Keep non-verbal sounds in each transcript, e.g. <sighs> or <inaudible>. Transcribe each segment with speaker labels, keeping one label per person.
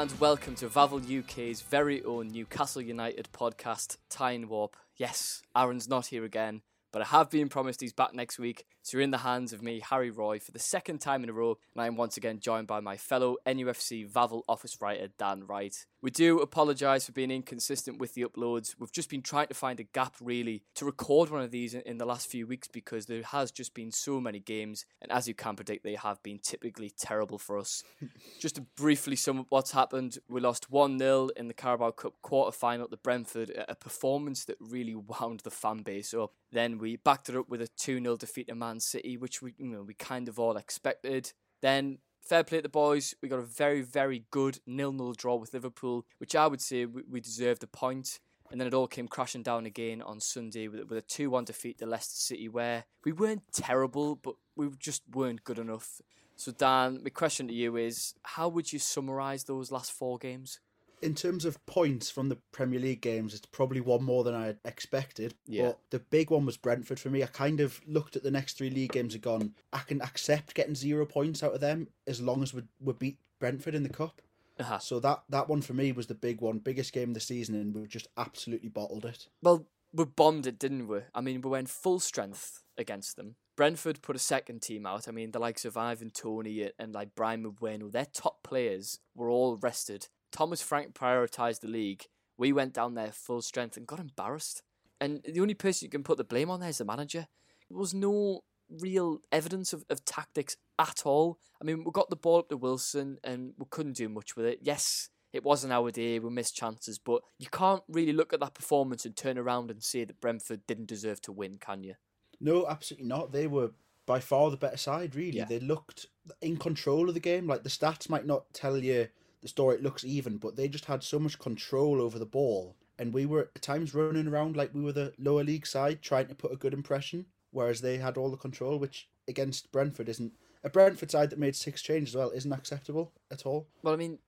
Speaker 1: And welcome to Vavel UK's very own Newcastle United podcast, Time Warp. Yes, Aaron's not here again, but I have been promised he's back next week, so you're in the hands of me, Harry Roy, for the second time in a row, and I am once again joined by my fellow NUFC Vavel office writer, Dan Wright. We do apologise for being inconsistent with the uploads. We've just been trying to find a gap, really, to record one of these in, the last few weeks because there has just been so many games, and as you can predict, they have been typically terrible for us. <laughs> just to briefly sum up what's happened, we lost 1 0 in the Carabao Cup quarter final to Brentford, a a performance that really <laughs> wound the fan base up. Then we backed it up with a 2 0 defeat to Man City, which we, you know, we kind of all expected. Then fair play to the boys. We got a very, very good nil-nil draw with Liverpool, which I would say we, we deserved a point. And then it all came crashing down again on Sunday with, with a 2 1 defeat to Leicester City, where we weren't terrible, but we just weren't good enough. So, Dan, my question to you is how would you summarise those last four games?
Speaker 2: In terms of points from the Premier League games, it's probably one more than I had expected.
Speaker 1: Yeah.
Speaker 2: But the big one was Brentford for me. I kind of looked at the next three league games and gone, I can accept getting zero points out of them as long as we, we beat Brentford in the cup.
Speaker 1: Uh-huh.
Speaker 2: So that, that one for me was the big one, biggest game of the season, and we just absolutely bottled it.
Speaker 1: Well, we bombed it, didn't we? I mean, we went full strength against them. Brentford put a second team out. I mean, the likes of Ivan Toney and like Bryan Mbeumo, their top players were all rested. Thomas Frank prioritised the league. We went down there full strength and got embarrassed. And the only person you can put the blame on there is the manager. There was no real evidence of, of tactics at all. I mean, we got the ball up to Wilson and we couldn't do much with it. Yes, it wasn't our day, we missed chances, but you can't really look at that performance and turn around and say that Brentford didn't deserve to win, can you?
Speaker 2: No, absolutely not. They were by far the better side, really.
Speaker 1: Yeah.
Speaker 2: They looked in control of the game. Like the stats might not tell you the story, it looks even, but they just had so much control over the ball. And we were at times running around like we were the lower league side trying to put a good impression, whereas they had all the control, which against Brentford isn't. A Brentford side that made six changes as well isn't acceptable at all.
Speaker 1: Well, I mean,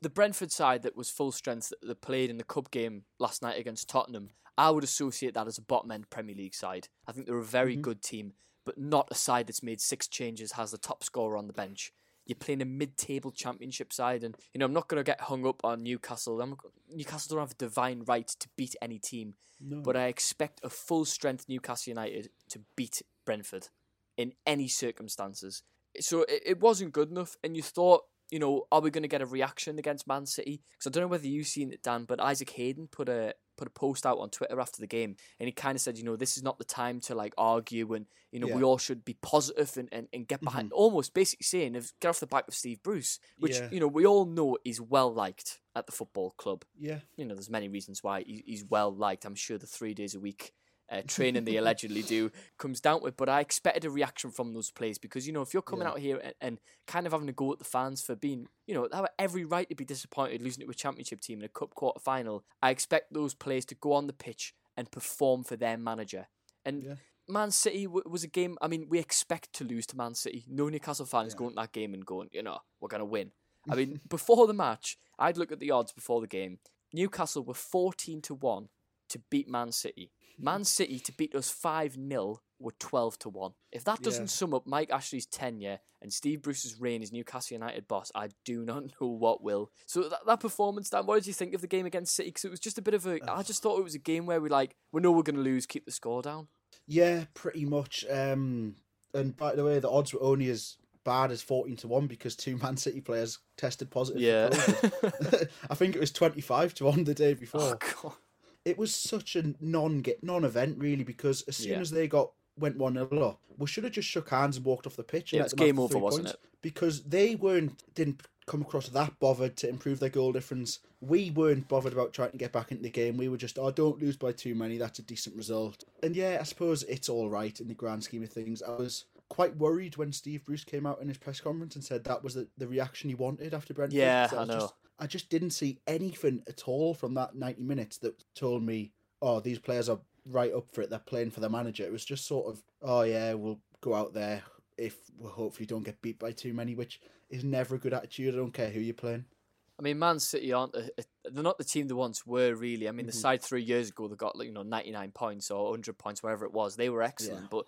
Speaker 1: the- Brentford side that was full strength that that played in the cup game last night against Tottenham, I would associate that as a bottom end Premier League side. I think they're a very mm-hmm. good team, but not a side that's made six changes, has the top scorer on the bench. You're playing a mid-table championship side, and you know I'm not going to get hung up on Newcastle. I'm, Newcastle don't have a divine right to beat any team, but I expect a full-strength Newcastle United to beat Brentford in any circumstances. So it, it wasn't good enough, and you thought, you know, are we going to get a reaction against Man City? Because I don't know whether you've seen it, Dan, but Isaac Hayden put a put a post out on Twitter after the game, and he kind of said, you know, this is not the time to like argue, and you know, we
Speaker 2: Yeah. Mm-hmm.
Speaker 1: all should be positive and, and, and get behind. Almost basically saying, get off the back of Steve Bruce, which
Speaker 2: Yeah.
Speaker 1: you know we all know is well liked at the football club.
Speaker 2: Yeah.
Speaker 1: You know, there's many reasons why he, he's well liked. I'm sure the three days a week uh, training they allegedly do <laughs> comes down to it. But I expected a reaction from those players because you know if you're coming
Speaker 2: Yeah.
Speaker 1: out here and, and kind of having to go at the fans for being, you know, they have every right to be disappointed losing to a championship team in a cup quarter final. I expect those players to go on the pitch and perform for their manager. And
Speaker 2: Yeah.
Speaker 1: Man City w- was a game. I mean, we expect to lose to Man City. No Newcastle fan is going to that game and going, you know, we're going to win. I mean, <laughs> before the match, I'd look at the odds before the game. Newcastle were 14 to 1 to beat Man City. Man <laughs> City to beat us 5 0 were 12 to 1. If that doesn't
Speaker 2: Yeah.
Speaker 1: sum up Mike Ashley's tenure and Steve Bruce's reign as Newcastle United boss, I do not <laughs> know what will. So that, that performance, Dan, what did you think of the game against City? Because it was just a bit of a. I just thought it was a game where we like, we know we're going to lose, keep the score down.
Speaker 2: Yeah, pretty much. Um, and by the way, the odds were only as bad as 14 to 1 because two <laughs> Man City players tested positive.
Speaker 1: Yeah.
Speaker 2: I think it was 25 to 1 the day before.
Speaker 1: oh, God.
Speaker 2: It was such a non get non event really because as soon
Speaker 1: Yeah.
Speaker 2: as they got went one 0 up, we should have just shook hands and walked off the pitch.
Speaker 1: Yeah, it's game over, wasn't it?
Speaker 2: Because they weren't didn't come across that bothered to improve their goal difference. We weren't bothered about trying to get back into the game. We were just, oh, don't lose by too many. That's a decent result. And yeah, I suppose it's all right in the grand scheme of things. I was quite worried when Steve Bruce came out in his press conference and said that was the, the reaction he wanted after Brentford.
Speaker 1: Yeah, I know.
Speaker 2: Just, I just didn't see anything at all from that 90 minutes that told me, oh, these players are right up for it. They're playing for the manager. It was just sort of, oh, yeah, we'll go out there if we hopefully don't get beat by too many, which is never a good attitude. I don't care who you're playing.
Speaker 1: I mean, Man City aren't a, a- they're not the team they once were. Really, I mean, the
Speaker 2: Mm-hmm.
Speaker 1: side three years ago they got like you know ninety nine points or hundred points, whatever it was. They were excellent,
Speaker 2: Yeah.
Speaker 1: but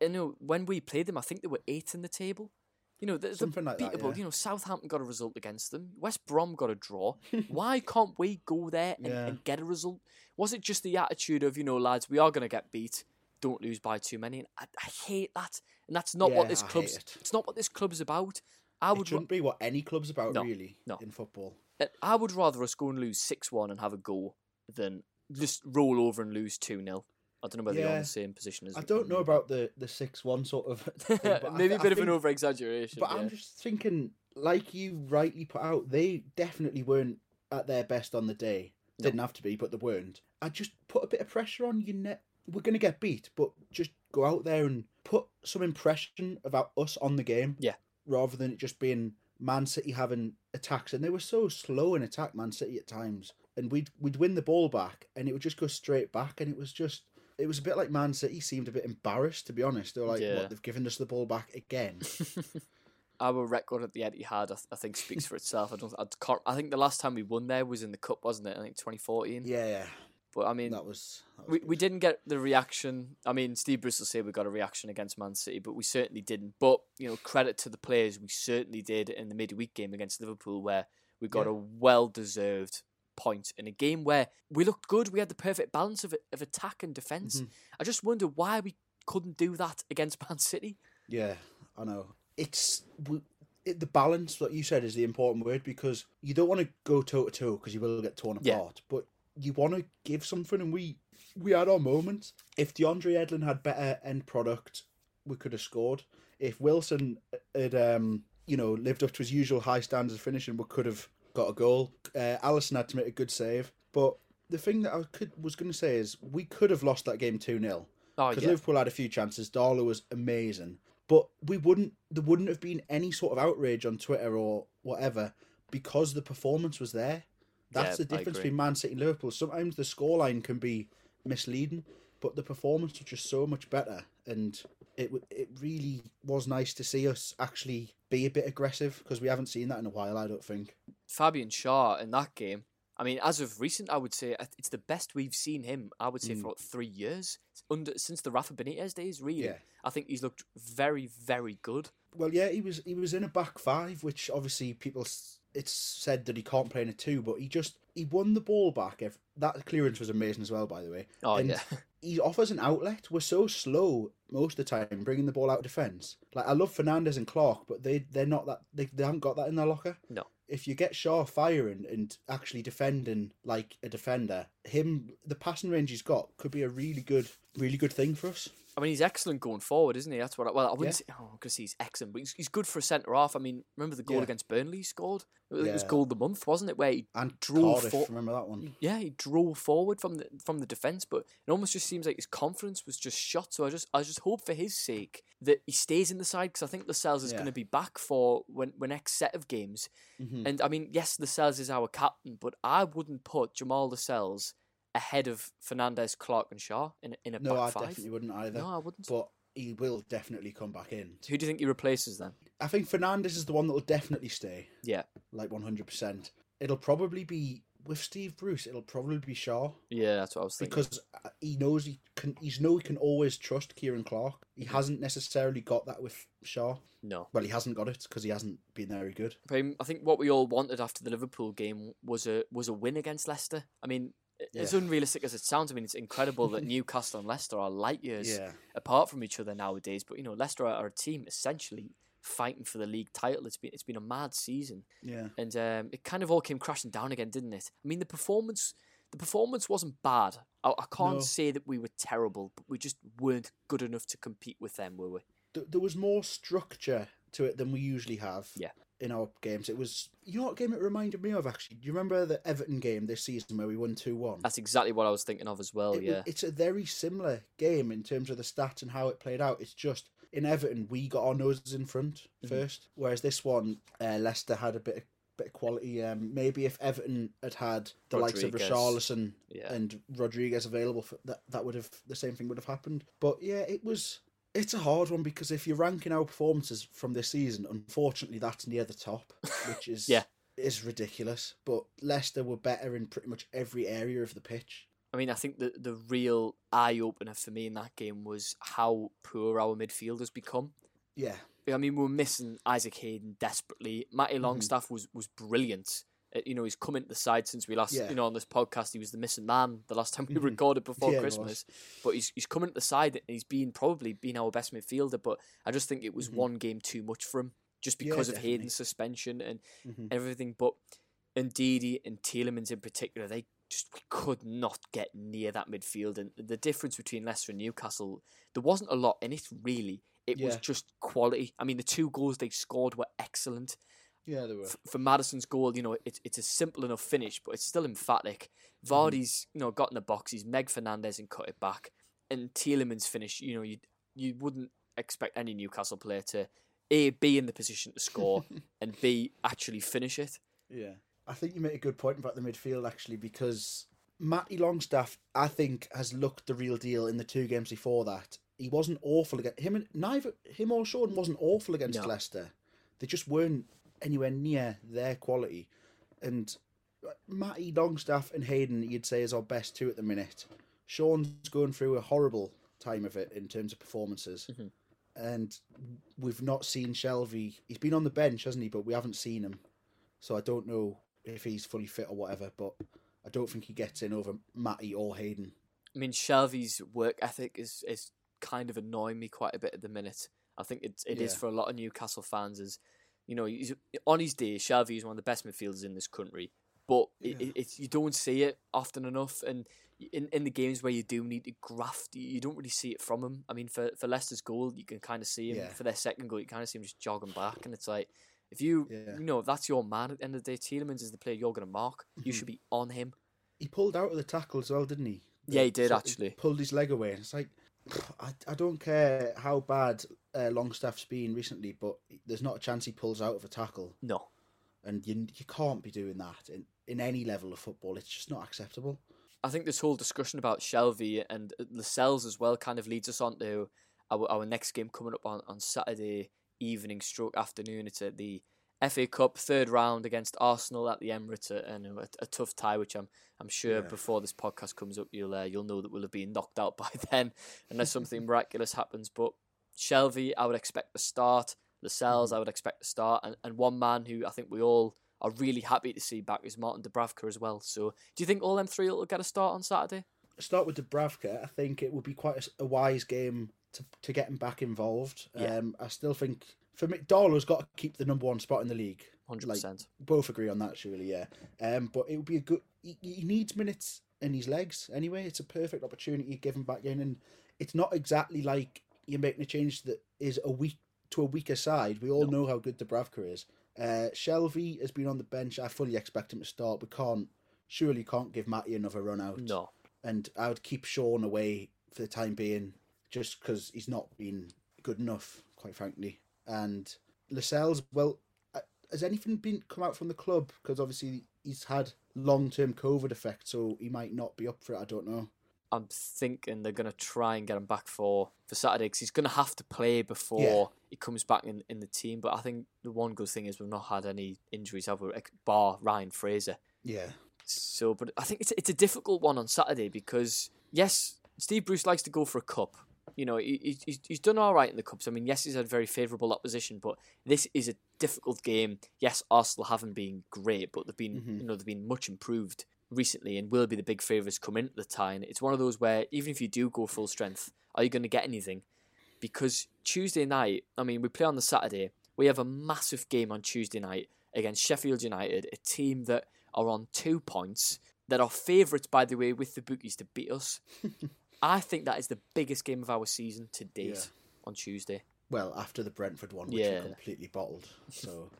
Speaker 1: you know when we played them, I think they were eighth in the table. You know, they're, they're
Speaker 2: Something like that, yeah.
Speaker 1: You know, Southampton got a result against them. West Brom got a draw. <laughs> Why can't we go there and,
Speaker 2: Yeah.
Speaker 1: and get a result? Was it just the attitude of you know, lads, we are going to get beat. Don't lose by too many. And I, I hate that, and that's not what this
Speaker 2: I
Speaker 1: club's.
Speaker 2: it.
Speaker 1: It's not what this club's about. I
Speaker 2: It
Speaker 1: would. ra-
Speaker 2: shouldn't be what any club's about,
Speaker 1: No,
Speaker 2: really,
Speaker 1: no.
Speaker 2: in football.
Speaker 1: Uh, I would rather us go and lose 6 1 and have a goal than just roll over and lose 2 0. I don't know whether you're on
Speaker 2: Yeah.
Speaker 1: the same position as
Speaker 2: I don't know about the, the 6 1 sort of. <laughs> thing,
Speaker 1: Maybe
Speaker 2: th-
Speaker 1: a
Speaker 2: I
Speaker 1: bit of an over exaggeration.
Speaker 2: But
Speaker 1: yeah.
Speaker 2: I'm just thinking, like you rightly put out, they definitely weren't at their best on the day. Didn't have to be, but they weren't. I just put a bit of pressure on you. Ne- we're going to get beat, but just go out there and put some impression about us on the game.
Speaker 1: Yeah.
Speaker 2: Rather than it just being Man City having attacks, and they were so slow in attack, Man City at times, and we'd we'd win the ball back, and it would just go straight back, and it was just. It was a bit like Man City seemed a bit embarrassed, to be honest. They were like,
Speaker 1: Yeah.
Speaker 2: "What? They've given us the ball back again." <laughs>
Speaker 1: Our record at the Etihad, I, th- I think, speaks for itself. I don't. I, can't, I think the last time we won there was in the cup, wasn't it? I think 2014.
Speaker 2: yeah, yeah.
Speaker 1: But I mean,
Speaker 2: That was. That was
Speaker 1: we,
Speaker 2: good.
Speaker 1: we didn't get the reaction. I mean, Steve Bruce will say we got a reaction against Man City, but we certainly didn't. But you know, credit to the players, we certainly did in the midweek game against Liverpool, where we got
Speaker 2: Yeah.
Speaker 1: a well-deserved point in a game where we looked good. We had the perfect balance of of attack and defense
Speaker 2: Mm-hmm.
Speaker 1: I just wonder why we couldn't do that against <laughs> Man City.
Speaker 2: Yeah, I know. It's we- it, the balance, like you said, is the important word because you don't want to go toe to toe because you will get torn
Speaker 1: Yeah.
Speaker 2: apart. But you want to give something, and we we had our moments. If DeAndre Yedlin had better end product, we could have scored. If Wilson had, um, you know, lived up to his usual high standards of finishing, we could have got a goal. Uh, Alisson had to make a good save, but the thing that I could was going to say is we could have lost that game two 0
Speaker 1: Oh
Speaker 2: because
Speaker 1: yeah,
Speaker 2: Liverpool had a few chances. Darlow was amazing, but we wouldn't. There wouldn't have been any sort of outrage on Twitter or whatever because the performance was there. That's
Speaker 1: Yeah,
Speaker 2: the difference between Man City and Liverpool. Sometimes the scoreline can be misleading, but the performance was just so much better, and it it really was nice to see us actually be a bit aggressive because we haven't seen that in a while. I don't think.
Speaker 1: Fabian Schär in that game. I mean, as of recent, I would say it's the best we've seen him. I would say
Speaker 2: Mm.
Speaker 1: for what, three years, under since the Rafa Benitez days. Really,
Speaker 2: Yeah.
Speaker 1: I think he's looked very, very good.
Speaker 2: Well, yeah, he was he was in a back five, which obviously people it's said that he can't play in a two, but he just he won the ball back. If that clearance was amazing as well, by the way.
Speaker 1: Oh
Speaker 2: And
Speaker 1: yeah, <laughs>
Speaker 2: he offers an outlet. We're so slow most of the time bringing the ball out of defence. Like I love Fernandez and Clark, but they they're not that they, they haven't got that in their locker.
Speaker 1: No.
Speaker 2: If you get Schär firing and actually defending like a defender, him, the passing range he's got, could be a really good, really good thing for us.
Speaker 1: I mean, he's excellent going forward, isn't he? That's what. I, well, I wouldn't say. Oh, because he's excellent, but he's, he's good for a centre half. I mean, remember the goal
Speaker 2: Yeah.
Speaker 1: against Burnley he scored? It was
Speaker 2: Yeah.
Speaker 1: goal of the month, wasn't it? Where he
Speaker 2: And
Speaker 1: drove
Speaker 2: Cardiff,
Speaker 1: for-
Speaker 2: remember that one?
Speaker 1: yeah, he drove forward from the from the defence, but it almost just seems like his confidence was just shot. So I just I just hope for his sake that he stays in the side because I think Lascelles is
Speaker 2: Yeah.
Speaker 1: going to be back for when when next set of games.
Speaker 2: Mm-hmm.
Speaker 1: And I mean, yes, Lascelles is our captain, but I wouldn't put Jamal Lascelles ahead of Fernandez, Clark, and Schär in a, in a
Speaker 2: No,
Speaker 1: back
Speaker 2: I
Speaker 1: five.
Speaker 2: definitely wouldn't either.
Speaker 1: No, I wouldn't.
Speaker 2: But he will definitely come back in.
Speaker 1: Who do you think he replaces then?
Speaker 2: I think Fernandez is the one that will definitely stay,
Speaker 1: Yeah,
Speaker 2: like 100%. It'll probably be, with Steve Bruce, it'll probably be Schär.
Speaker 1: yeah, that's what I was thinking.
Speaker 2: because uh, he knows he can. He's know he can always trust Ciaran Clark. He hasn't necessarily got that with Schär.
Speaker 1: no,
Speaker 2: Well, he hasn't got it because he hasn't been very good.
Speaker 1: I think what we all wanted after the Liverpool game was a was a win against Leicester. I mean, as unrealistic as it sounds, I mean, it's incredible that <laughs> Newcastle and Leicester are light years
Speaker 2: Yeah.
Speaker 1: apart from each other nowadays. But you know, Leicester are a team essentially fighting for the league title. It's been it's been a mad season,
Speaker 2: Yeah,
Speaker 1: and um, it kind of all came crashing down again, didn't it? I mean, the performance the performance wasn't bad. I, I can't
Speaker 2: No.
Speaker 1: say that we were terrible, but we just weren't good enough to compete with them, were we?
Speaker 2: There was more structure to it than we usually have.
Speaker 1: Yeah.
Speaker 2: In our games, it was. You know what game it reminded me of? Actually, do you remember the Everton game this season where we won two one?
Speaker 1: That's exactly what I was thinking of as well.
Speaker 2: it,
Speaker 1: yeah,
Speaker 2: It's a very similar game in terms of the stats and how it played out. It's just in Everton we got our noses in front
Speaker 1: Mm-hmm.
Speaker 2: first, whereas this one uh, Leicester had a bit of bit of quality. Um, maybe if Everton had had the likes of
Speaker 1: Rodriguez.
Speaker 2: Richarlison
Speaker 1: Yeah.
Speaker 2: and Rodriguez available, for that that would have the same thing would have happened. But yeah, it was. It's a hard one because if you're ranking our performances from this season, unfortunately that's near the top, which <laughs> is
Speaker 1: Yeah.
Speaker 2: is ridiculous. But Leicester were better in pretty much every area of the pitch.
Speaker 1: I mean, I think the the real eye opener for me in that game was how poor our midfielders become.
Speaker 2: Yeah,
Speaker 1: I mean, we were missing Isaac Hayden desperately. Matty
Speaker 2: Mm-hmm.
Speaker 1: Longstaff was was brilliant. Uh, You know, he's come into the side since we last,
Speaker 2: Yeah.
Speaker 1: you know, on this podcast. He was the missing man the last time we recorded before
Speaker 2: Yeah,
Speaker 1: Christmas. But he's he's come into the side and he's been probably been our best midfielder. But I just think it was one game too much for him, just
Speaker 2: Mm-hmm. Yeah,
Speaker 1: because of. Hayden's suspension and
Speaker 2: Mhm.
Speaker 1: everything. But and Ndidi and Tielemans in particular, they just could not get near that midfield. And the difference between Leicester and Newcastle, there wasn't a lot in it really. It was just quality. I mean, the two goals they scored were excellent.
Speaker 2: Yeah, they were.
Speaker 1: F- For Maddison's goal, you know, it's it's a simple enough finish, but it's still emphatic.
Speaker 2: Mm-hmm.
Speaker 1: Vardy's, you know, got in the box. He's Meg Fernandez and cut it back. And Tielemans' finish, you know, you you wouldn't expect any Newcastle player to a be in the position to score <laughs> and b actually finish it.
Speaker 2: Yeah, I think you made a good point about the midfield actually because Matty Longstaff, I think, has looked the real deal in the two games before that. He wasn't awful against him. and Neither him or Sean wasn't awful against
Speaker 1: No.
Speaker 2: Leicester. They just weren't anywhere near their quality. And uh, Matty Longstaff and Hayden, you'd say, is our best two at the minute. Sean's going through a horrible time of it in terms of performances. And we've not seen Shelvey. He's been on the bench, hasn't he? But we haven't seen him. So I don't know if he's fully fit or whatever, but I don't think he gets in over Matty or Hayden.
Speaker 1: I mean, Shelvey's work ethic is is kind of annoying me quite a bit at the minute. I think it is
Speaker 2: Yeah.
Speaker 1: for a lot of Newcastle fans. Is you know, he's, on his day, Shelvey is one of the best midfielders in this country, but it, it, it's you don't see it often enough. And in in the games where you do need to graft, you, don't really see it from him. I mean, for for Leicester's goal, you can kind of see him.
Speaker 2: Yeah.
Speaker 1: For their second goal, you kind of see him just jogging back, and it's like. If you,
Speaker 2: Yeah.
Speaker 1: you know, if that's your man at the end of the day, Tielemans is the player you're going to mark. You mm-hmm. should be on him.
Speaker 2: He pulled out of the tackle as well, didn't he?
Speaker 1: Yeah, he did,
Speaker 2: So
Speaker 1: actually.
Speaker 2: pulled his leg away. And it's like, <sighs> I, I don't care how bad uh, Longstaff's been recently, but there's not a chance he pulls out of a tackle.
Speaker 1: No,
Speaker 2: And you, you can't be doing that in, in any level of football. It's just not acceptable.
Speaker 1: I think this whole discussion about Shelvey and Lascelles as well kind of leads us on to our, our next game coming up on, on Saturday evening stroke afternoon. It's at the FA Cup third round against Arsenal at the Emirates and a, a tough tie, which I'm I'm sure
Speaker 2: Yeah.
Speaker 1: before this podcast comes up you'll uh, you'll know that we'll have been knocked out <laughs> by then unless something miraculous happens. But Shelvey, I would expect to start. Lascelles, I would expect to start, and, and one man who I think we all are really happy to see back is Martin Dubravka as well. So, do you think all them three will get a start on Saturday?
Speaker 2: Start with Dubravka. I think it would be quite a wise game to, to get him back involved.
Speaker 1: Yeah.
Speaker 2: Um, I still think, for me, Darlow's got to keep the number one spot in the league.
Speaker 1: Hundred
Speaker 2: Like,
Speaker 1: percent.
Speaker 2: both agree on that, surely, yeah. Um, but it would be a good. He, he needs minutes in his legs anyway. It's a perfect opportunity to give him back in, and it's not exactly like you're making a change that is a weak to a weaker side. We all know how good Dubravka is. Uh, Shelvey has been on the bench. I fully expect him to start. We can't surely can't give Matty another run out.
Speaker 1: No.
Speaker 2: and I would keep Sean away for the time being, just because he's not been good enough, quite frankly. And Lascelles, well, uh, has anything been come out from the club? Because obviously he's had long term COVID effect, so he might not be up for it. I don't know.
Speaker 1: I'm thinking they're going to try and get him back for, for Saturday because he's going to have to play before
Speaker 2: Yeah.
Speaker 1: he comes back in, in the team. But I think the one good thing is we've not had any injuries, have we? Bar Ryan Fraser.
Speaker 2: Yeah,
Speaker 1: So, but I think it's it's a difficult one on Saturday because yes, Steve Bruce likes to go for a cup. You know, he, he- he's he's done all right in the cups. I mean, yes, he's had very favourable opposition, but this is a difficult game. Yes, Arsenal haven't been great, but they've been mm-hmm. you know they've been much improved recently and will be the big favourites coming at the tie. And it's one of those where even if you do go full strength, are you going to get anything? Because Tuesday night, I mean, we play on the Saturday. We have a massive game on Tuesday night against Sheffield United, a team that are on two points, that are favourites, by the way, with the bookies to beat us. <laughs> I think that is the biggest game of our season to date
Speaker 2: Yeah.
Speaker 1: on Tuesday.
Speaker 2: well, after the Brentford one, which
Speaker 1: Yeah.
Speaker 2: we completely bottled. So,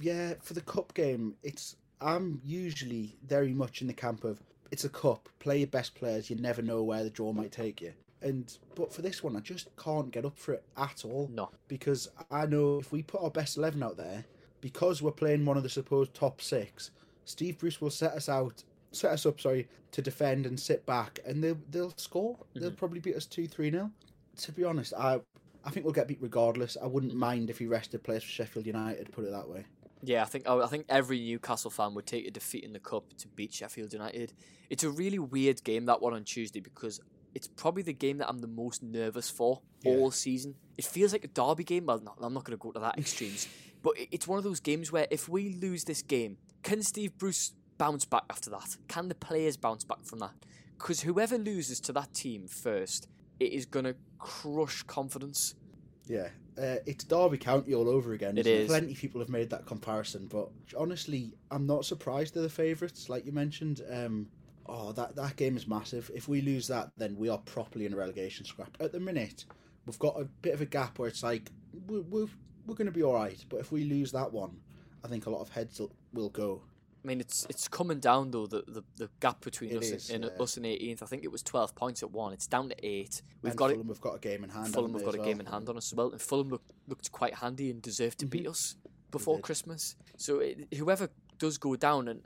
Speaker 2: yeah, for the cup game, it's I'm usually very much in the camp of it's a cup. Play your best players. You never know where the draw might take you. And but for this one, I just can't get up for it at all.
Speaker 1: No.
Speaker 2: because I know if we put our best eleven out there, because we're playing one of the supposed top six, Steve Bruce will set us out, set us up, sorry, to defend and sit back, and they'll they'll score. They'll mm-hmm. probably beat us two three nil. To be honest, I I think we'll get beat regardless. I wouldn't mind if he rested players for Sheffield United. Put it that way.
Speaker 1: Yeah, I think oh, I think every Newcastle fan would take a defeat in the cup to beat Sheffield United. It's a really weird game that one on Tuesday because it's probably the game that I'm the most nervous for all season. It feels like a derby game. Well, no, I'm not going to go to that extremes, <laughs> but it's one of those games where if we lose this game, can Steve Bruce bounce back after that? Can the players bounce back from that? Because whoever loses to that team first, it is going to crush confidence.
Speaker 2: Yeah, uh, it's Derby County all over again.
Speaker 1: It is.
Speaker 2: Plenty of people have made that comparison, but honestly, I'm not surprised they're the favourites. Like you mentioned, um, oh, that that game is massive. If we lose that, then we are properly in a relegation scrap. At the minute, we've got a bit of a gap where it's like we're we're, we're going to be all right. But if we lose that one, I think a lot of heads will, will go.
Speaker 1: I mean, it's it's coming down though the, the, the gap between
Speaker 2: It
Speaker 1: us
Speaker 2: is,
Speaker 1: and,
Speaker 2: yeah.
Speaker 1: us and 18th. I think it was 12 points at one. It's down to eight. We've
Speaker 2: and
Speaker 1: got
Speaker 2: Fulham
Speaker 1: it.
Speaker 2: have got a game in hand.
Speaker 1: Fulham have got a game in hand on us as well, and Fulham look, looked quite handy and deserved to
Speaker 2: Mm-hmm.
Speaker 1: beat us before. Christmas. So it, whoever does go down, and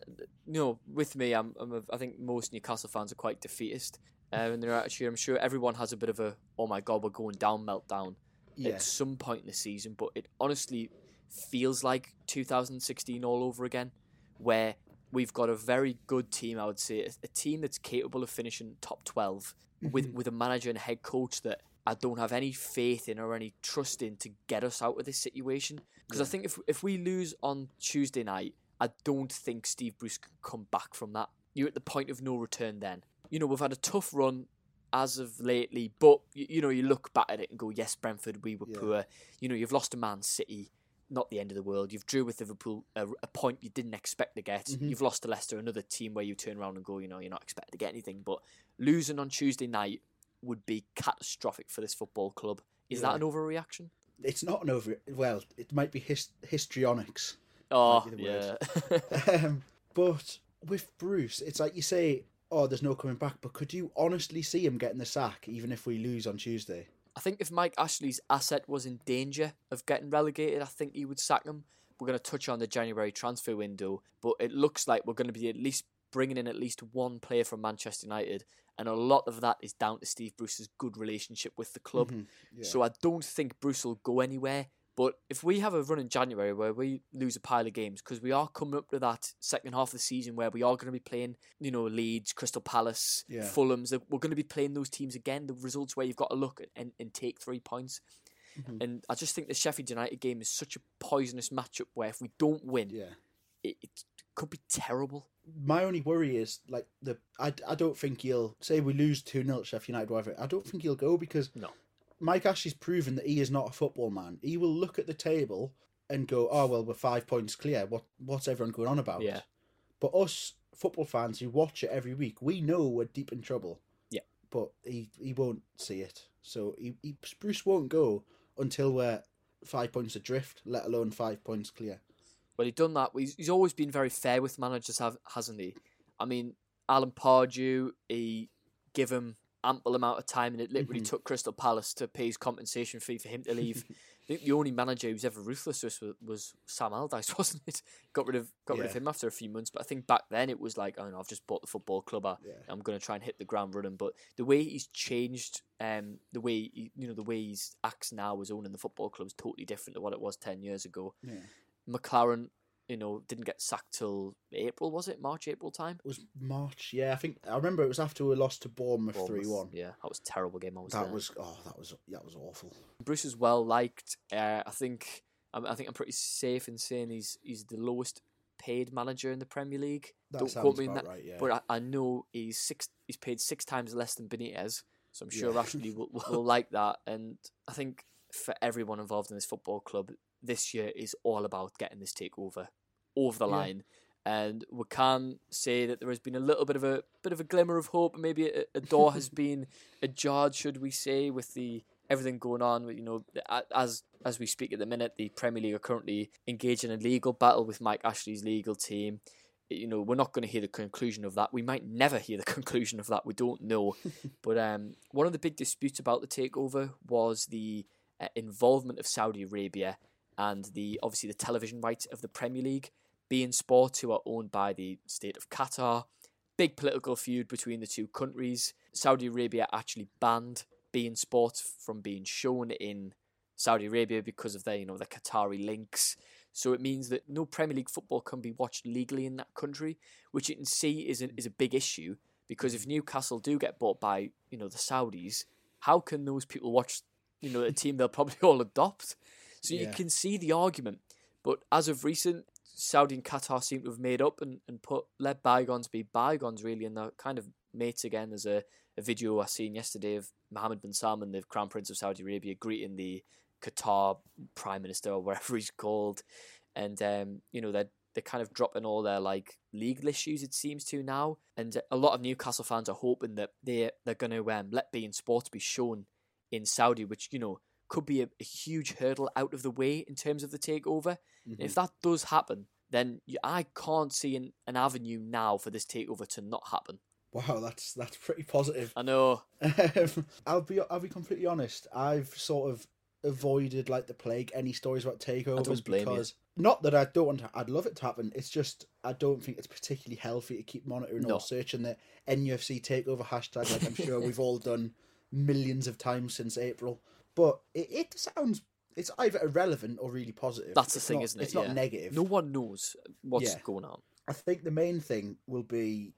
Speaker 1: you know, with me, I'm, I'm a, I think most Newcastle fans are quite defeatist uh, in their attitude. I'm sure everyone has a bit of a oh my god, we're going down meltdown
Speaker 2: Yeah.
Speaker 1: at some point in the season, but it honestly feels like 2016 all over again, where we've got a very good team. I would say a, a team that's capable of finishing top 12 with mm-hmm. with a manager and head coach that I don't have any faith in or any trust in to get us out of this situation. Because I think if if we lose on Tuesday night, I don't think Steve Bruce can come back from that. You're at the point of no return. Then you know we've had a tough run as of lately, but you, you know you look back at it and go, yes, Brentford, we were
Speaker 2: Yeah.
Speaker 1: poor. You know you've lost to Man City. Not the end of the world. You've drew with Liverpool a, a point you didn't expect to get. You've lost to Leicester, another team where you turn around and go, you know, you're not expected to get anything. But losing on Tuesday night would be catastrophic for this football club. Is that an overreaction?
Speaker 2: It's not an over. Well, it might be his, histrionics.
Speaker 1: Oh, yeah. <laughs> <laughs>
Speaker 2: um, but with Bruce, it's like you say, oh, there's no coming back. But could you honestly see him getting the sack, even if we lose on Tuesday?
Speaker 1: I think if Mike Ashley's asset was in danger of getting relegated, I think he would sack him. We're going to touch on the January transfer window, but it looks like we're going to be at least bringing in at least one player from Manchester United, and a lot of that is down to Steve Bruce's good relationship with the club. Mm-hmm. So I don't think Bruce will go anywhere. But if we have a run in January where we lose a pile of games, because we are coming up to that second half of the season where we are going to be playing, you know, Leeds, Crystal Palace,
Speaker 2: Yeah.
Speaker 1: Fulham's, we're going to be playing those teams again. The results where you've got to look at and, and take three points.
Speaker 2: Mm-hmm.
Speaker 1: And I just think the Sheffield United game is such a poisonous matchup where if we don't win,
Speaker 2: Yeah.
Speaker 1: it, it could be terrible.
Speaker 2: My only worry is like the I, I don't think he'll say we lose two 0 Sheffield United whatever. I don't think he'll go because
Speaker 1: No.
Speaker 2: Mike Ashley's proven that he is not a football man. He will look at the table and go, "Oh well, we're five points clear. What what's everyone going on about?"
Speaker 1: Yeah.
Speaker 2: But us football fans who watch it every week, we know we're deep in trouble.
Speaker 1: Yeah.
Speaker 2: But he he won't see it, so he, he Bruce won't go until we're five points adrift, let alone five points clear.
Speaker 1: Well, he's done that. He's, he's always been very fair with managers, have, hasn't he? I mean, Alan Pardew, he give him ample amount of time, and it literally took Crystal Palace to pay his compensation fee for him to leave. I think the only manager who's ever ruthless was, was Sam Allardyce, <laughs> wasn't it? Got rid of got rid of him after a few months, but I think back then it was like, oh no, I've just bought the football club. I,
Speaker 2: Yeah.
Speaker 1: I'm going to try and hit the ground running. But the way he's changed, um, the way he, you know, the way he's acts now as owning the football club is totally different to what it was ten years ago.
Speaker 2: Yeah.
Speaker 1: McClaren, you know, didn't get sacked till April, was it? March, April time?
Speaker 2: It was March, yeah. I think I remember it was after we lost to Bournemouth three one.
Speaker 1: Yeah, that was a terrible game. I was
Speaker 2: That
Speaker 1: there.
Speaker 2: was oh, that was that was awful.
Speaker 1: Bruce is well liked. Uh, I think I, I think I'm pretty safe in saying he's he's the lowest paid manager in the Premier League.
Speaker 2: That
Speaker 1: Don't
Speaker 2: sounds
Speaker 1: quote me on
Speaker 2: about
Speaker 1: that,
Speaker 2: right, yeah.
Speaker 1: but I, I know he's six. He's paid six times less than Benitez, so I'm sure
Speaker 2: Yeah.
Speaker 1: Ashley will, <laughs> will like that. And I think for everyone involved in this football club, this year is all about getting this takeover over the
Speaker 2: Yeah.
Speaker 1: line. And we can say that there has been a little bit of a bit of a glimmer of hope. Maybe a, a door has <laughs> been ajar, should we say, with the everything going on. You know, as as we speak at the minute, the Premier League are currently engaged in a legal battle with Mike Ashley's legal team. You know, we're not going to hear the conclusion of that. We might never hear the <laughs> conclusion of that. We don't know. <laughs> but um, one of the big disputes about the takeover was the uh, involvement of Saudi Arabia and the obviously the television rights of the Premier League, beIN Sports, who are owned by the state of Qatar. Big political feud between the two countries. Saudi Arabia actually banned beIN Sports from being shown in Saudi Arabia because of their, you know, the Qatari links. So it means that no Premier League football can be watched legally in that country, which you can see is a, is a big issue because if Newcastle do get bought by, you know, the Saudis, how can those people watch, you know, a team they'll probably <laughs> all adopt? So you can see the argument. But as of recent, Saudi and Qatar seem to have made up and, and put let bygones be bygones really and they're kind of mates again. There's a, a video I seen yesterday of Mohammed bin Salman, the Crown Prince of Saudi Arabia, greeting the Qatar Prime Minister or whatever <laughs> he's called. And um, you know, they're they're kind of dropping all their like legal issues it seems to now. And a lot of Newcastle fans are hoping that they they're gonna um, let beIN Sports be shown in Saudi, which, you know, could be a, a huge hurdle out of the way in terms of the takeover. And If that does happen, then you, I can't see an, an avenue now for this takeover to not happen.
Speaker 2: Wow, that's that's pretty positive.
Speaker 1: I know.
Speaker 2: Um, I'll be I'll be completely honest. I've sort of avoided like the plague any stories about takeovers
Speaker 1: blame you.
Speaker 2: because not that I don't want to. I'd love it to happen. It's just I don't think it's particularly healthy to keep monitoring
Speaker 1: No.
Speaker 2: or searching the NUFC takeover hashtag. Like I'm sure <laughs> we've all done millions of times since April. But it, it sounds it's either irrelevant or really positive.
Speaker 1: That's the
Speaker 2: It's
Speaker 1: thing,
Speaker 2: not-
Speaker 1: isn't it?
Speaker 2: It's not
Speaker 1: Yeah.
Speaker 2: negative.
Speaker 1: No one knows what's
Speaker 2: Yeah.
Speaker 1: going on.
Speaker 2: I think the main thing will be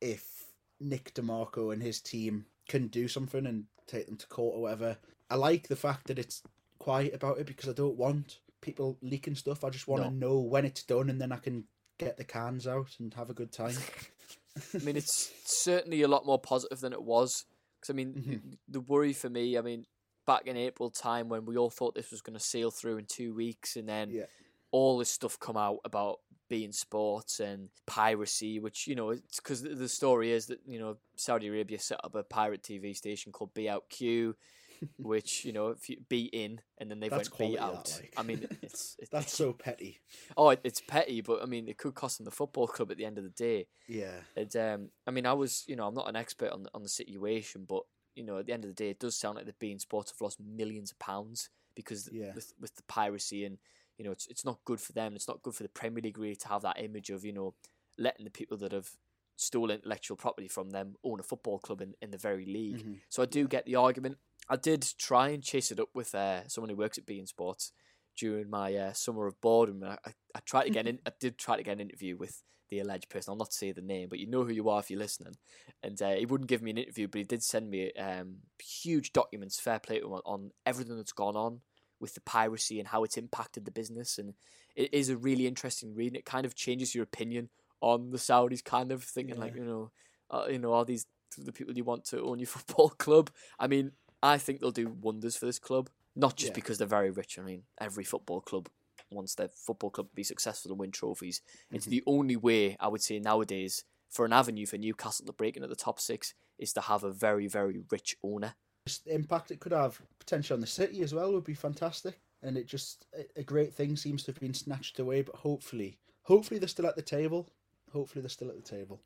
Speaker 2: if Nick De Marco and his team can do something and take them to court or whatever. I like the fact that it's quiet about it because I don't want people leaking stuff. I just want to
Speaker 1: No.
Speaker 2: know when it's done and then I can get the cans out and have a good time. <laughs>
Speaker 1: I mean, it's certainly a lot more positive than it was. Because I mean,
Speaker 2: Mm-hmm.
Speaker 1: the worry for me, I mean, back in April time when we all thought this was going to sail through in two weeks, and then
Speaker 2: Yeah.
Speaker 1: all this stuff come out about beIN Sports and piracy, which you know, it's because the story is that you know Saudi Arabia set up a pirate TV station called beoutQ. <laughs> Which you know, if you be in, and then they
Speaker 2: That's
Speaker 1: went be
Speaker 2: that,
Speaker 1: out.
Speaker 2: like.
Speaker 1: I mean, <laughs> it's, it's
Speaker 2: That's so petty.
Speaker 1: oh, it- it's petty, but I mean, it could cost them the football club at the end of the day.
Speaker 2: Yeah.
Speaker 1: And um, I mean, I was, you know, I'm not an expert on the, on the situation, but you know, at the end of the day, it does sound like the beIN Sports have lost millions of pounds because
Speaker 2: Yeah.
Speaker 1: with with the piracy and you know, it's it's not good for them. It's not good for the Premier League really to have that image of you know letting the people that have stolen intellectual property from them own a football club in, in the very league.
Speaker 2: Mm-hmm.
Speaker 1: So I do get the argument. I did try and chase it up with uh, someone who works at beIN Sports during my uh, summer of boredom. I, I, I tried to get in. <laughs> I did try to get an interview with the alleged person. I'll not say the name, but you know who you are if you're listening. And uh, he wouldn't give me an interview, but he did send me um, huge documents, fair play to him, on, on everything that's gone on with the piracy and how it's impacted the business. And it is a really interesting read. And it kind of changes your opinion on the Saudis, kind of thinking like, you know, uh, you know, are these the people you want to own your <laughs> football club? I mean, I think they'll do wonders for this club. Not just
Speaker 2: Yeah.
Speaker 1: because they're very rich. I mean, every football club wants their football club to be successful and win trophies. It's
Speaker 2: Mm-hmm.
Speaker 1: the only way I would say nowadays for an avenue for Newcastle to break into the top six is to have a very, very rich owner.
Speaker 2: Just the impact it could have potentially on the city as well would be fantastic. And it just a- great thing seems to have been snatched away, but hopefully, hopefully they're still at the table. Hopefully they're still at the table.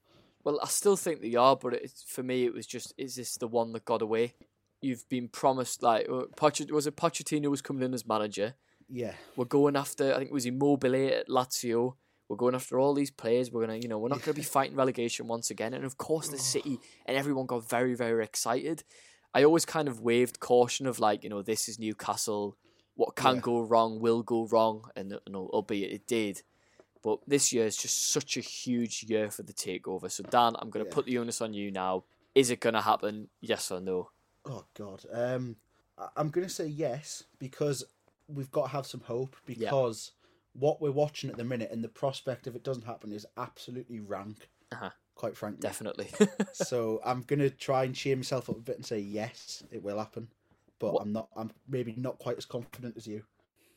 Speaker 1: Well, I still think they are, but it's, for me, it was just, is this the one that got away? You've been promised, like, uh, Poch- was it Pochettino was coming in as manager?
Speaker 2: Yeah,
Speaker 1: We're going after, I think it was Immobile at Lazio. We're going after all these players. We're gonna, you know, we're not gonna be fighting relegation once again. And of course, the City and everyone got very, very excited. I always kind of waved caution of like, you know, this is Newcastle. What can
Speaker 2: Yeah.
Speaker 1: go wrong will go wrong, and you know, albeit it did. But this year is just such a huge year for the takeover. So Dan, I'm gonna
Speaker 2: Yeah.
Speaker 1: put the onus on you now. Is it gonna happen? Yes or no?
Speaker 2: Oh God. Um, I- I'm gonna say yes because we've got to have some hope because what we're watching at the minute and the prospect of it doesn't happen is absolutely rank.
Speaker 1: Uh-huh.
Speaker 2: Quite frankly.
Speaker 1: Definitely. <laughs>
Speaker 2: so <laughs> I'm gonna try and cheer myself up a bit and say yes, it will happen. But
Speaker 1: What-
Speaker 2: I'm not. I'm maybe not quite as confident as you.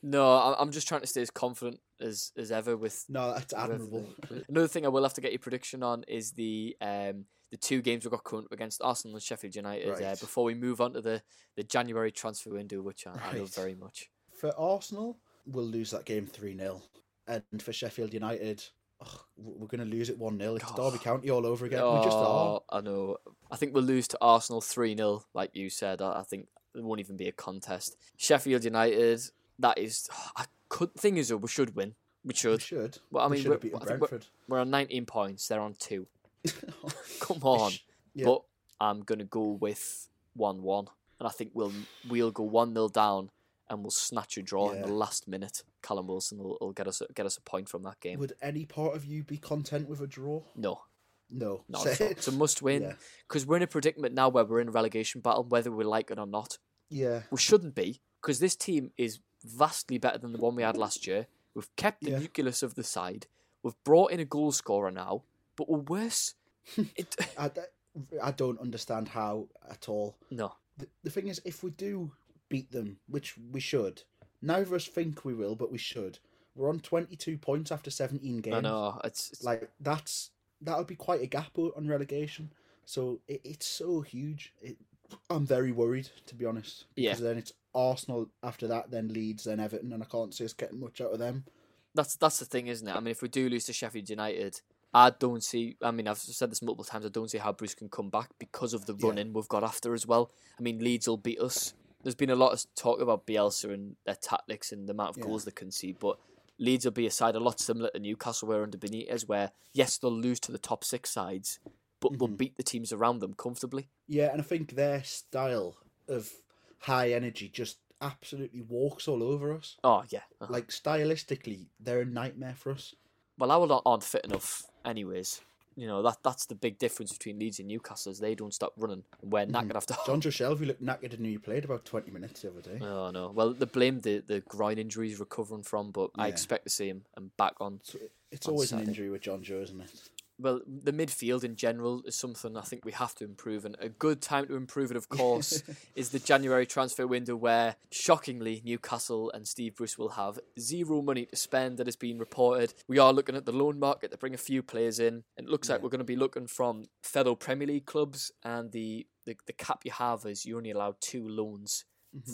Speaker 1: no, I- I'm just trying to stay as confident as as ever with
Speaker 2: No, that's admirable.
Speaker 1: the- <laughs> Another thing I will have to get your prediction on is the um the two games we've got coming up against Arsenal and Sheffield United. Uh, before we move on to the, the January transfer window, which I, I love very much.
Speaker 2: For Arsenal, we'll lose that game three 0 and for Sheffield United, ugh, we're gonna lose it one 0 It's Derby County all over again. we just are.
Speaker 1: Oh, I know. I think we'll lose to Arsenal 3 0, like you said. I, I think it won't even be a contest. Sheffield United, that is. I could. Thing is, we should win. We should.
Speaker 2: We
Speaker 1: should. Well, I
Speaker 2: We
Speaker 1: mean,
Speaker 2: should
Speaker 1: we're- I we're-
Speaker 2: Brentford.
Speaker 1: We're on 19 points. They're on two. <laughs> Come on.
Speaker 2: Yeah.
Speaker 1: But I'm gonna go with one one, and I think we'll we'll go one 0 down, and we'll snatch a draw in the last minute. Callum Wilson will, will get us a, get us a point from that game.
Speaker 2: Would any part of you be content with a draw?
Speaker 1: no,
Speaker 2: No.
Speaker 1: not at <laughs> all. It's a must win
Speaker 2: Yeah.
Speaker 1: because we're in a predicament now where we're in a relegation battle, whether we like it or not.
Speaker 2: yeah.
Speaker 1: We shouldn't be because this team is vastly better than the one we had last year. We've kept the
Speaker 2: Yeah.
Speaker 1: nucleus of the side. We've brought in a goal scorer now, but we're worse. It, <laughs>
Speaker 2: I, I don't understand how at all.
Speaker 1: no,
Speaker 2: The, the thing is, if we do beat them, which we should, neither of us think we will, but we should. We're on 22 points after 17 games.
Speaker 1: I know it's, it's
Speaker 2: Like, that's that would be quite a gap on relegation. So it, it's so huge. It, I'm very worried, to be honest.
Speaker 1: Yeah.
Speaker 2: Because then it's Arsenal after that, then Leeds, then Everton, and I can't see us getting much out of them.
Speaker 1: that's that's the thing, isn't it? I mean, if we do lose to Sheffield United, I don't see. I mean, I've said this multiple times. I don't see how Bruce can come back because of the
Speaker 2: Yeah.
Speaker 1: running we've got after as well. I mean, Leeds will beat us. There's been a lot of talk about Bielsa and their tactics and the amount of
Speaker 2: Yeah.
Speaker 1: goals they can see, but Leeds will be a side a lot similar to Newcastle were under Benitez, where yes, they'll lose to the top six sides, but they'll
Speaker 2: Mhm.
Speaker 1: beat the teams around them comfortably.
Speaker 2: Yeah, and I think their style of high energy just absolutely walks all over us.
Speaker 1: Oh yeah. Uh-huh.
Speaker 2: Like stylistically, they're a nightmare for us.
Speaker 1: Well, our lot aren't fit enough, anyways. You know that that's the big difference between Leeds and Newcastle. Is they don't stop running, and we're not gonna have to.
Speaker 2: Jonjo Shelvey looked knackered and he played about twenty minutes the other day.
Speaker 1: Oh no! Well, they blame the the groin injury he's recovering from, but I
Speaker 2: Yeah.
Speaker 1: expect to see him and back on.
Speaker 2: So it- it's
Speaker 1: On
Speaker 2: always an
Speaker 1: Saturday.
Speaker 2: injury with Jonjo, isn't it?
Speaker 1: Well, the midfield in general is something I think we have to improve, and a good time to improve it, of course, <laughs> is the January transfer window, where shockingly Newcastle and Steve Bruce will have zero money to spend. That has been reported. We are looking at the loan market to bring a few players in, and it looks like we're going to be looking from fellow Premier League clubs, and the the, the cap you have is you're only allowed two loans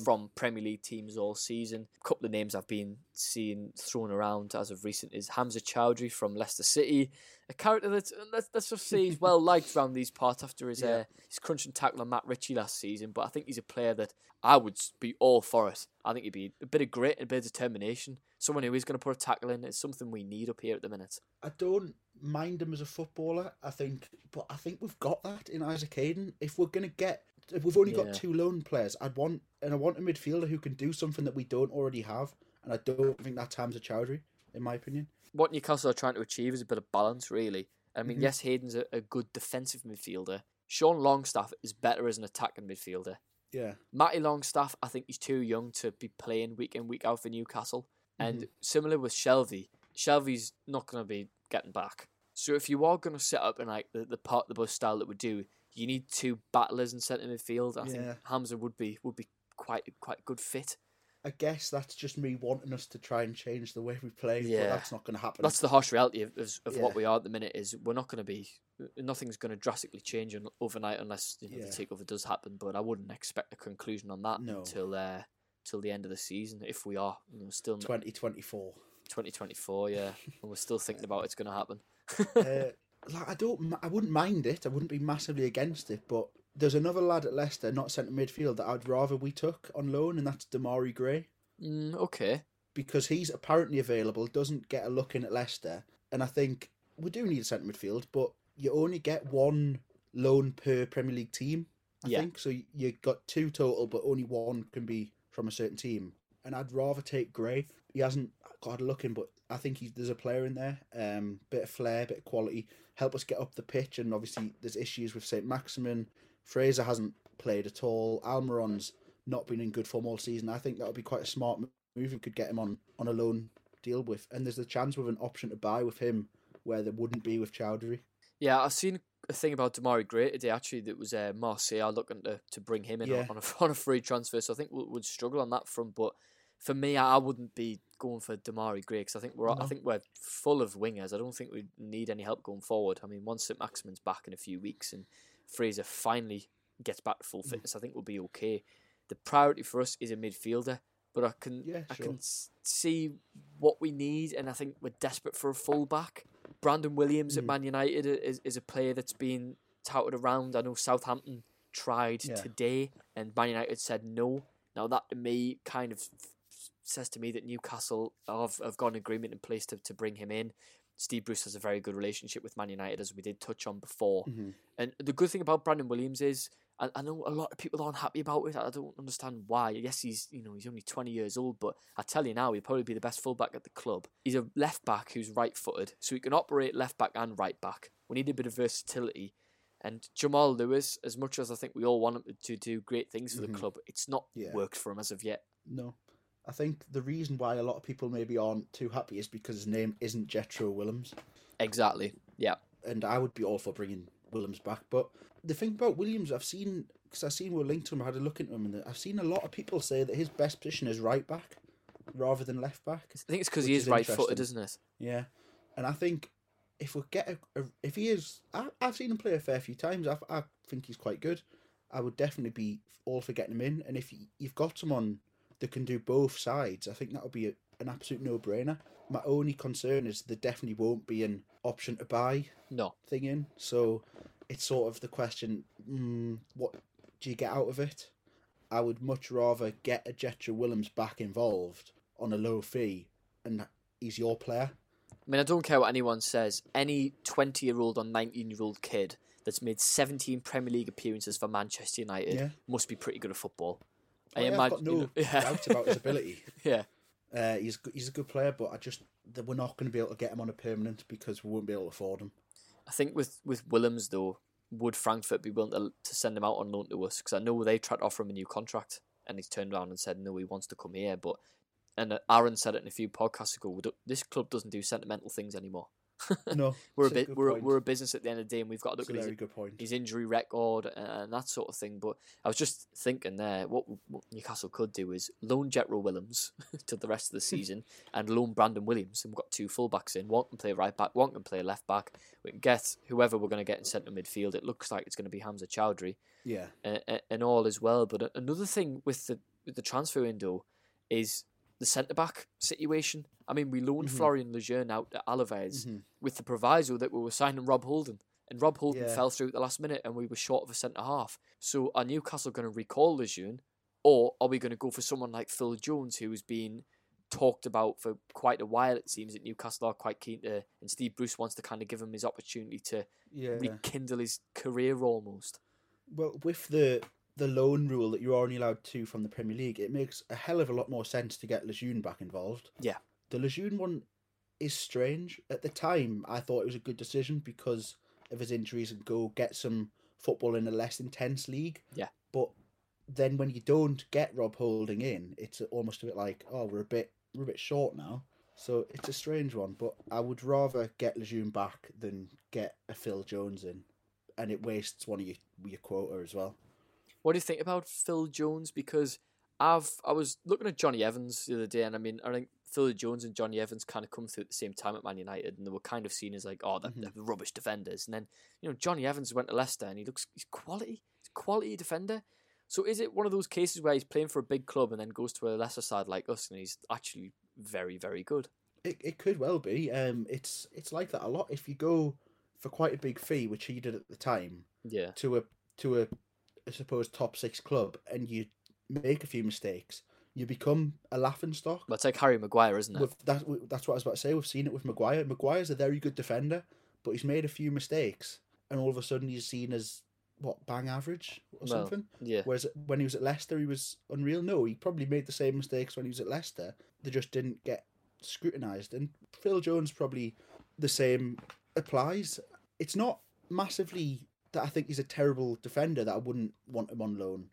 Speaker 1: from Premier League teams all season. A couple of names I've been seeing thrown around as of recent is Hamza Choudhury from Leicester City, a character that let's, let's just say he's well <laughs> liked around these parts after his uh, his crunch and tackle on Matt Ritchie last season. But I think he's a player that I would be all for it. I think he'd be a bit of grit and a bit of determination. Someone who is going to put a tackle in. It's something we need up here at the minute.
Speaker 2: I don't mind him as a footballer. I think, but I think we've got that in Isaac Hayden. If we're gonna get, if we've only
Speaker 1: Yeah.
Speaker 2: got two loan players, I'd want, and I want a midfielder who can do something that we don't already have. And I don't think that's Hamza Choudhury, in my opinion.
Speaker 1: what Newcastle are trying to achieve is a bit of balance, really. I mean,
Speaker 2: Mhm.
Speaker 1: yes, Hayden's a, a good defensive midfielder. Sean Longstaff is better as an attacking midfielder.
Speaker 2: Yeah,
Speaker 1: Matty Longstaff, I think he's too young to be playing week in, week out for Newcastle. And similar with Shelvey, Shelvey's not going to be getting back. So if you are going to set up in like the, the part the bus style that we do, you need two battlers in centre midfield. I
Speaker 2: Yeah.
Speaker 1: think Hamza would be would be quite quite a good fit.
Speaker 2: I guess that's just me wanting us to try and change the way we play.
Speaker 1: Yeah.
Speaker 2: but that's not going to happen.
Speaker 1: That's the harsh reality of, of, of
Speaker 2: Yeah.
Speaker 1: what we are at the minute. Is we're not going to be, nothing's going to drastically change on- overnight unless you know,
Speaker 2: Yeah.
Speaker 1: the takeover does happen. But I wouldn't expect a conclusion on that
Speaker 2: No.
Speaker 1: until uh, till the end of the season. If we are, you know, still
Speaker 2: twenty twenty four.
Speaker 1: 2024, yeah, and we're still <laughs> thinking about it's going to happen. <laughs>
Speaker 2: uh, like I don't, I wouldn't mind it. I wouldn't be massively against it. But there's another lad at Leicester, not centre midfield, that I'd rather we took on loan, and that's Demarai Gray
Speaker 1: Mm, okay,
Speaker 2: because he's apparently available, doesn't get a look in at Leicester, and I think we do need a centre midfield, but you only get one loan per Premier League team. I
Speaker 1: Yeah.
Speaker 2: think so. You got two total, but only one can be from a certain team. And I'd rather take Gray. He hasn't got a look in, but I think he's, there's a player in there. Um, bit of flair, bit of quality, help us get up the pitch. And obviously, there's issues with Saint Maximin. Fraser hasn't played at all. Almiron's not been in good form all season. I think that would be quite a smart move. We could get him on on a loan deal with, and there's a chance with an option to buy with him where there wouldn't be with Choudhury.
Speaker 1: yeah, I've seen a thing about Demarai Gray today. Actually, that was uh, Marseille looking to, to bring him in
Speaker 2: Yeah.
Speaker 1: on, a, <laughs> on a free transfer. So I think we'll, we'd struggle on that front. But for me, I wouldn't be going for Demarai Gray because I think we're I think we're full of wingers. I don't think we need any help going forward. I mean, once St Maximin's back in a few weeks and Fraser finally gets back to full
Speaker 2: Mm.
Speaker 1: fitness, I think we'll be okay. The priority for us is a midfielder, but I can
Speaker 2: Yeah,
Speaker 1: I can see what we need, and I think we're desperate for a fullback. Brandon Williams at
Speaker 2: Mm.
Speaker 1: Man United is, is a player that's been touted around. I know Southampton tried
Speaker 2: Yeah.
Speaker 1: today, and Man United said no. Now that to me kind of says to me that Newcastle have, have got an agreement in place to, to bring him in. Steve Bruce has a very good relationship with Man United, as we did touch on before.
Speaker 2: Mhm.
Speaker 1: And the good thing about Brandon Williams is, I, I know a lot of people aren't happy about it. I don't understand why. Yes, he's you know he's only twenty years old, but I tell you now, he'll probably be the best fullback at the club. He's a left back who's right footed, so he can operate left back and right back. We need a bit of versatility. And Jamal Lewis, as much as I think we all want him to do great things for the
Speaker 2: Mhm.
Speaker 1: club, it's not
Speaker 2: Yeah.
Speaker 1: worked for him as of yet.
Speaker 2: No. I think the reason why a lot of people maybe aren't too happy is because his name isn't Jetro Willems.
Speaker 1: Exactly. Yeah.
Speaker 2: And I would be all for bringing Willems back. But the thing about Williams, I've seen, because I've seen we're linked to him, I had a look into him, and I've seen a lot of people say that his best position is right back rather than left back.
Speaker 1: I think it's because he is
Speaker 2: is
Speaker 1: right footed, isn't it?
Speaker 2: Yeah. And I think if we get a, a if he is, I, I've seen him play a fair few times. I, I think he's quite good. I would definitely be all for getting him in. And if you- you've got someone that can do both sides, I think that would be a, an absolute no brainer. My only concern is there definitely won't be an option to buy
Speaker 1: No.
Speaker 2: thing in. So it's sort of the question: mm, what do you get out of it? I would much rather get a Jetro Willems back involved on a low fee, and he's your player.
Speaker 1: I mean, I don't care what anyone says. Any 20 year old or 19 year old kid that's made 17 Premier League appearances for Manchester United
Speaker 2: Yeah.
Speaker 1: must be pretty good at football.
Speaker 2: Oh, yeah, I've got no <laughs>
Speaker 1: yeah.
Speaker 2: doubt about his ability. <laughs>
Speaker 1: yeah.
Speaker 2: Uh, he's he's a good player, but I just that we're not going to be able to get him on a permanent because we won't be able to afford him.
Speaker 1: I think with, with Willems, though, would Frankfurt be willing to, to send him out on loan to us? Because I know they tried to offer him a new contract and he's turned around and said, no, he wants to come here. But And uh, Aaron said it in a few podcasts ago. This club doesn't do sentimental things anymore. <laughs>
Speaker 2: No,
Speaker 1: We're a bit we're,
Speaker 2: point.
Speaker 1: we're a business at the end of the day, and we've got to look at his,
Speaker 2: good point.
Speaker 1: his injury record and, and that sort of thing. But I was just thinking there, what, what Newcastle could do is loan Jetro Willems <laughs> to the rest of the <laughs> season and loan Brandon Williams, and we've got two fullbacks in. One can play right back, one can play left back. We can get whoever we're going to get in centre midfield. It looks like it's going to be Hamza Choudhury
Speaker 2: Yeah,
Speaker 1: uh, and all as well. But another thing with the with the transfer window is the centre back situation. I mean, we loaned
Speaker 2: Mhm.
Speaker 1: Florian Lejeune out to Alaves
Speaker 2: Mhm.
Speaker 1: with the proviso that we were signing Rob Holding, and Rob Holding
Speaker 2: Yeah.
Speaker 1: fell through at the last minute, and we were short of a centre half. So are Newcastle going to recall Lejeune, or are we going to go for someone like Phil Jones, who has been talked about for quite a while? It seems that Newcastle are quite keen to, and Steve Bruce wants to kind of give him his opportunity to
Speaker 2: yeah.
Speaker 1: rekindle his career almost.
Speaker 2: Well, with the the loan rule that you're only allowed two from the Premier League, it makes a hell of a lot more sense to get Lejeune back involved.
Speaker 1: Yeah.
Speaker 2: The Lejeune one is strange. At the time, I thought it was a good decision because of his injuries and go get some football in a less intense league.
Speaker 1: Yeah.
Speaker 2: But then when you don't get Rob Holding in, it's almost a bit like, oh, we're a bit we're a bit short now. So it's a strange one, but I would rather get Lejeune back than get a Phil Jones in, and it wastes one of your your quota as well.
Speaker 1: What do you think about Phil Jones? Because I've I was looking at Jonny Evans the other day, and I mean, I think Phil Jones and Jonny Evans kind of come through at the same time at Man United, and they were kind of seen as like, oh, they're, they're rubbish defenders. And then you know, Jonny Evans went to Leicester, and he looks he's quality, he's a quality defender. So is it one of those cases where he's playing for a big club and then goes to a lesser side like us, and he's actually very very good?
Speaker 2: It it could well be. Um, it's it's like that a lot. If you go for quite a big fee, which he did at the time,
Speaker 1: Yeah,
Speaker 2: to a to a I suppose top six club, and you make a few mistakes, you become a laughing stock.
Speaker 1: but it's like Harry Maguire, isn't it?
Speaker 2: With that, that's what I was about to say. We've seen it with Maguire. Maguire's a very good defender, but he's made a few mistakes, and all of a sudden he's seen as what bang average or
Speaker 1: Well,
Speaker 2: something.
Speaker 1: yeah.
Speaker 2: Whereas when he was at Leicester, he was unreal. No, he probably made the same mistakes when he was at Leicester. They just didn't get scrutinised. And Phil Jones probably the same applies. It's not massively that I think he's a terrible defender that I wouldn't want him on loan.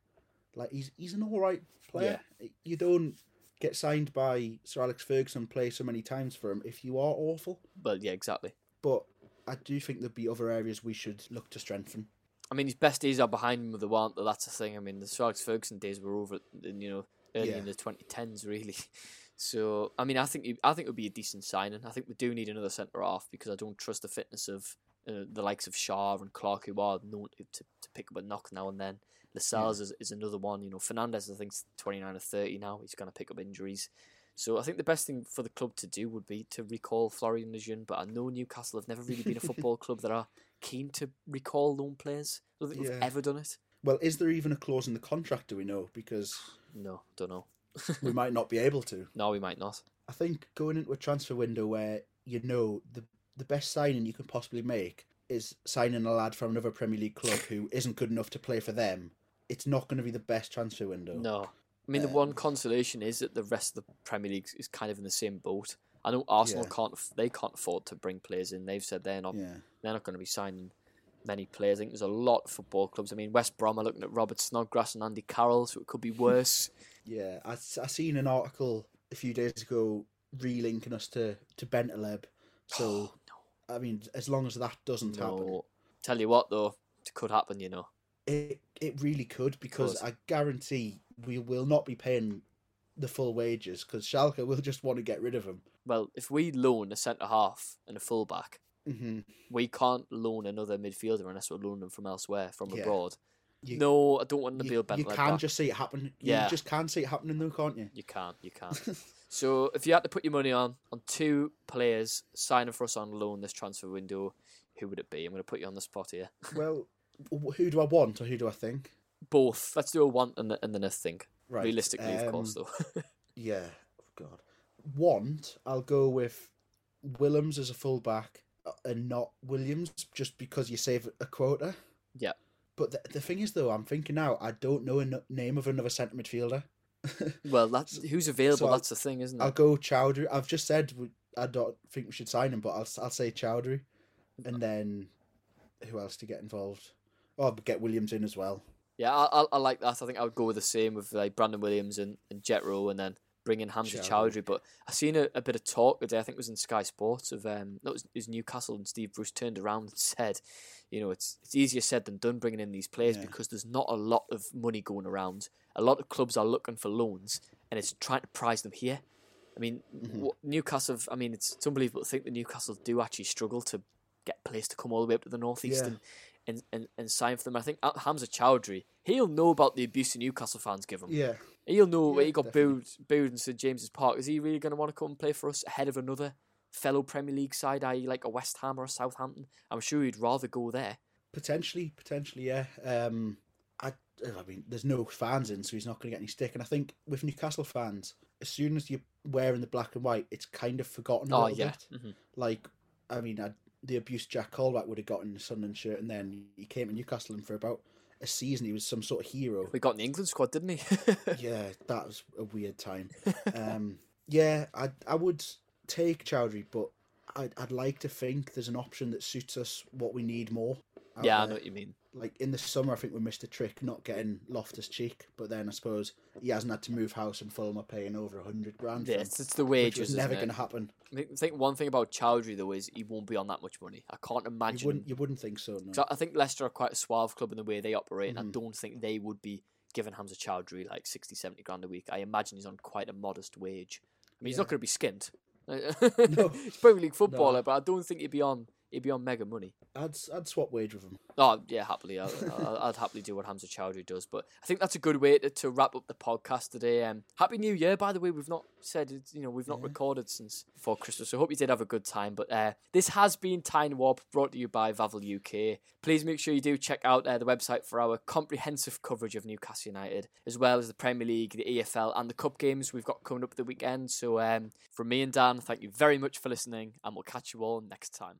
Speaker 2: Like he's he's an all right player. You don't get signed by Sir Alex Ferguson, play so many times for him if you are awful.
Speaker 1: But yeah, exactly.
Speaker 2: But I do think there'd be other areas we should look to strengthen.
Speaker 1: I mean, his best days are behind him, but they weren't. But that's the thing. I mean, the Sir Alex Ferguson days were over, you know, early
Speaker 2: Yeah.
Speaker 1: in the 2010s, really. <laughs> So, I mean, I think he- I think it would be a decent signing. I think we do need another centre half because I don't trust the fitness of uh, the likes of Schär and Clark, who are known to, to, pick up a knock now and then. Lascelles is, is another one. You know, Fernandez, I think, is 29 or 30 now. He's going to pick up injuries. So I think the best thing for the club to do would be to recall Florian Lejeune. But I know Newcastle have never really been a football club that are keen to recall loan players. I don't think we've
Speaker 2: Yeah.
Speaker 1: ever done it.
Speaker 2: Well, is there even a clause in the contract? Do we know? Because
Speaker 1: No, don't know.
Speaker 2: we might not be able to. <laughs>
Speaker 1: No, we might not.
Speaker 2: I think going into a transfer window where you know the the best signing you can possibly make is signing a lad from another Premier League club who isn't good enough to play for them. It's not going to be the best transfer window.
Speaker 1: No. I mean, the uh, one consolation is that the rest of the Premier League is kind of in the same boat. I know Arsenal
Speaker 2: Yeah.
Speaker 1: can't. They can't afford to bring players in. They've said they're not.
Speaker 2: Yeah.
Speaker 1: They're not going to be signing many players. I think there's a lot of football clubs. I mean, West Brom are looking at Robert Snodgrass and Andy Carroll, so it could be worse. <laughs>
Speaker 2: Yeah, I, I seen an article a few days ago relinking us to to Bentaleb. So <gasps> <sighs> I mean, as long as that doesn't happen.
Speaker 1: Tell you what, though, it could happen. You know.
Speaker 2: it it really could because. I guarantee we will not be paying the full wages because Schalke will just want to get rid of him.
Speaker 1: Well, if we loan a centre half and a full back,
Speaker 2: hmm
Speaker 1: we can't loan another midfielder unless we're loaning them from elsewhere, from
Speaker 2: Yeah.
Speaker 1: abroad.
Speaker 2: You-
Speaker 1: no, I don't want to
Speaker 2: You,
Speaker 1: be a
Speaker 2: you can
Speaker 1: back.
Speaker 2: just see it happen.
Speaker 1: Yeah.
Speaker 2: You just can see it happening though, can't you?
Speaker 1: You can't. You can't. <laughs> so if you had to put your money on on two players signing for us on loan this transfer window, who would it be? I'm going to put you on the spot here. <laughs>
Speaker 2: Well, who do I want or who do I think?
Speaker 1: Both. Let's do a want and, and then a think.
Speaker 2: Right,
Speaker 1: Realistically, of course,
Speaker 2: um,
Speaker 1: though. <laughs>
Speaker 2: Yeah, oh God. Want, I'll go with Willems as a fullback uh, and not Williams just because you save a quota.
Speaker 1: yeah.
Speaker 2: But the, the thing is, though, I'm thinking now, I don't know a n- name of another centre midfielder. <laughs>
Speaker 1: Well, that's who's available.
Speaker 2: so
Speaker 1: that's the thing, isn't it?
Speaker 2: I'll go Choudhury. I've just said I don't think we should sign him, but I'll I'll say Choudhury, and then who else to get involved? Oh, I'll get Williams in as well.
Speaker 1: Yeah, I, I, I like that. I think I would go with the same with like Brandon Williams and, and Jetro, and then bring in Hamza Choudhury. But I seen a, a bit of talk today. I think it was in Sky Sports of um, that was, it was Newcastle and Steve Bruce turned around and said, you know, it's it's easier said than done bringing in these players
Speaker 2: Yeah.
Speaker 1: because there's not a lot of money going around. A lot of clubs are looking for loans, and it's trying to prize them here. I mean,
Speaker 2: Mm-hmm.
Speaker 1: Newcastle. I mean, it's, it's unbelievable to think that Newcastle do actually struggle to get players to come all the way up to the northeast
Speaker 2: Yeah.
Speaker 1: and, and, and, and sign for them. I think Hamza Choudhury, he'll know about the abuse the Newcastle fans give him.
Speaker 2: Yeah,
Speaker 1: He'll know where
Speaker 2: Yeah,
Speaker 1: he got
Speaker 2: definitely.
Speaker 1: booed, booed in St James's Park. Is he really going to want to come and play for us ahead of another fellow Premier League side, i.e., like a West Ham or a Southampton? I'm sure he'd rather go there.
Speaker 2: potentially, potentially, yeah. Um, I, I mean, there's no fans in, so he's not going to get any stick. And I think with Newcastle fans, as soon as you're wearing the black and white, it's kind of forgotten a
Speaker 1: Oh
Speaker 2: little
Speaker 1: yeah,
Speaker 2: bit.
Speaker 1: Mhm.
Speaker 2: Like, I mean, I, the abuse Jack Colback would have gotten in the Sunderland shirt, and then he came to Newcastle, and for about a season, he was some sort of hero.
Speaker 1: we got in the England squad, didn't he? <laughs> <laughs>
Speaker 2: yeah, that was a weird time. Um, yeah, I I would take Choudhury, but I'd I'd like to think there's an option that suits us what we need more.
Speaker 1: yeah, I know what you mean.
Speaker 2: Like in the summer, I think we missed a trick not getting Loftus Cheek, but then I suppose he hasn't had to move house and Fulham are paying over a hundred grand. for
Speaker 1: Yeah, it's, it's the wages. isn't
Speaker 2: never going to happen.
Speaker 1: I think- one thing about Choudhury though is he won't be on that much money. I can't imagine.
Speaker 2: You wouldn't you wouldn't think so. No.
Speaker 1: I think Leicester are quite a suave club in the way they operate, and
Speaker 2: Mm-hmm.
Speaker 1: I don't think they would be given Hamza Choudhury like 60, 70 grand a week, I imagine he's on quite a modest wage. I mean, he's not going to be skint. <laughs>
Speaker 2: No.
Speaker 1: he's Premier League <laughs> footballer,
Speaker 2: No.
Speaker 1: but I don't think he'd be on. He'd be on mega money.
Speaker 2: I'd I'd swap wage with him.
Speaker 1: Oh yeah, happily. I'll, I'll, I'd happily do what Hamza Choudhury does. But I think that's a good way to, to wrap up the podcast today. Um, Happy New Year, by the way. We've not said you know we've not recorded since before Christmas. So I hope you did have a good time. But uh, this has been Tyne Warp, brought to you by Vavel UK. Please make sure you do check out uh, the website for our comprehensive coverage of Newcastle United, as well as the Premier League, the EFL, and the Cup games we've got coming up the weekend. So um, from me and Dan, thank you very much for listening, and we'll catch you all next time.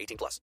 Speaker 3: 18 plus.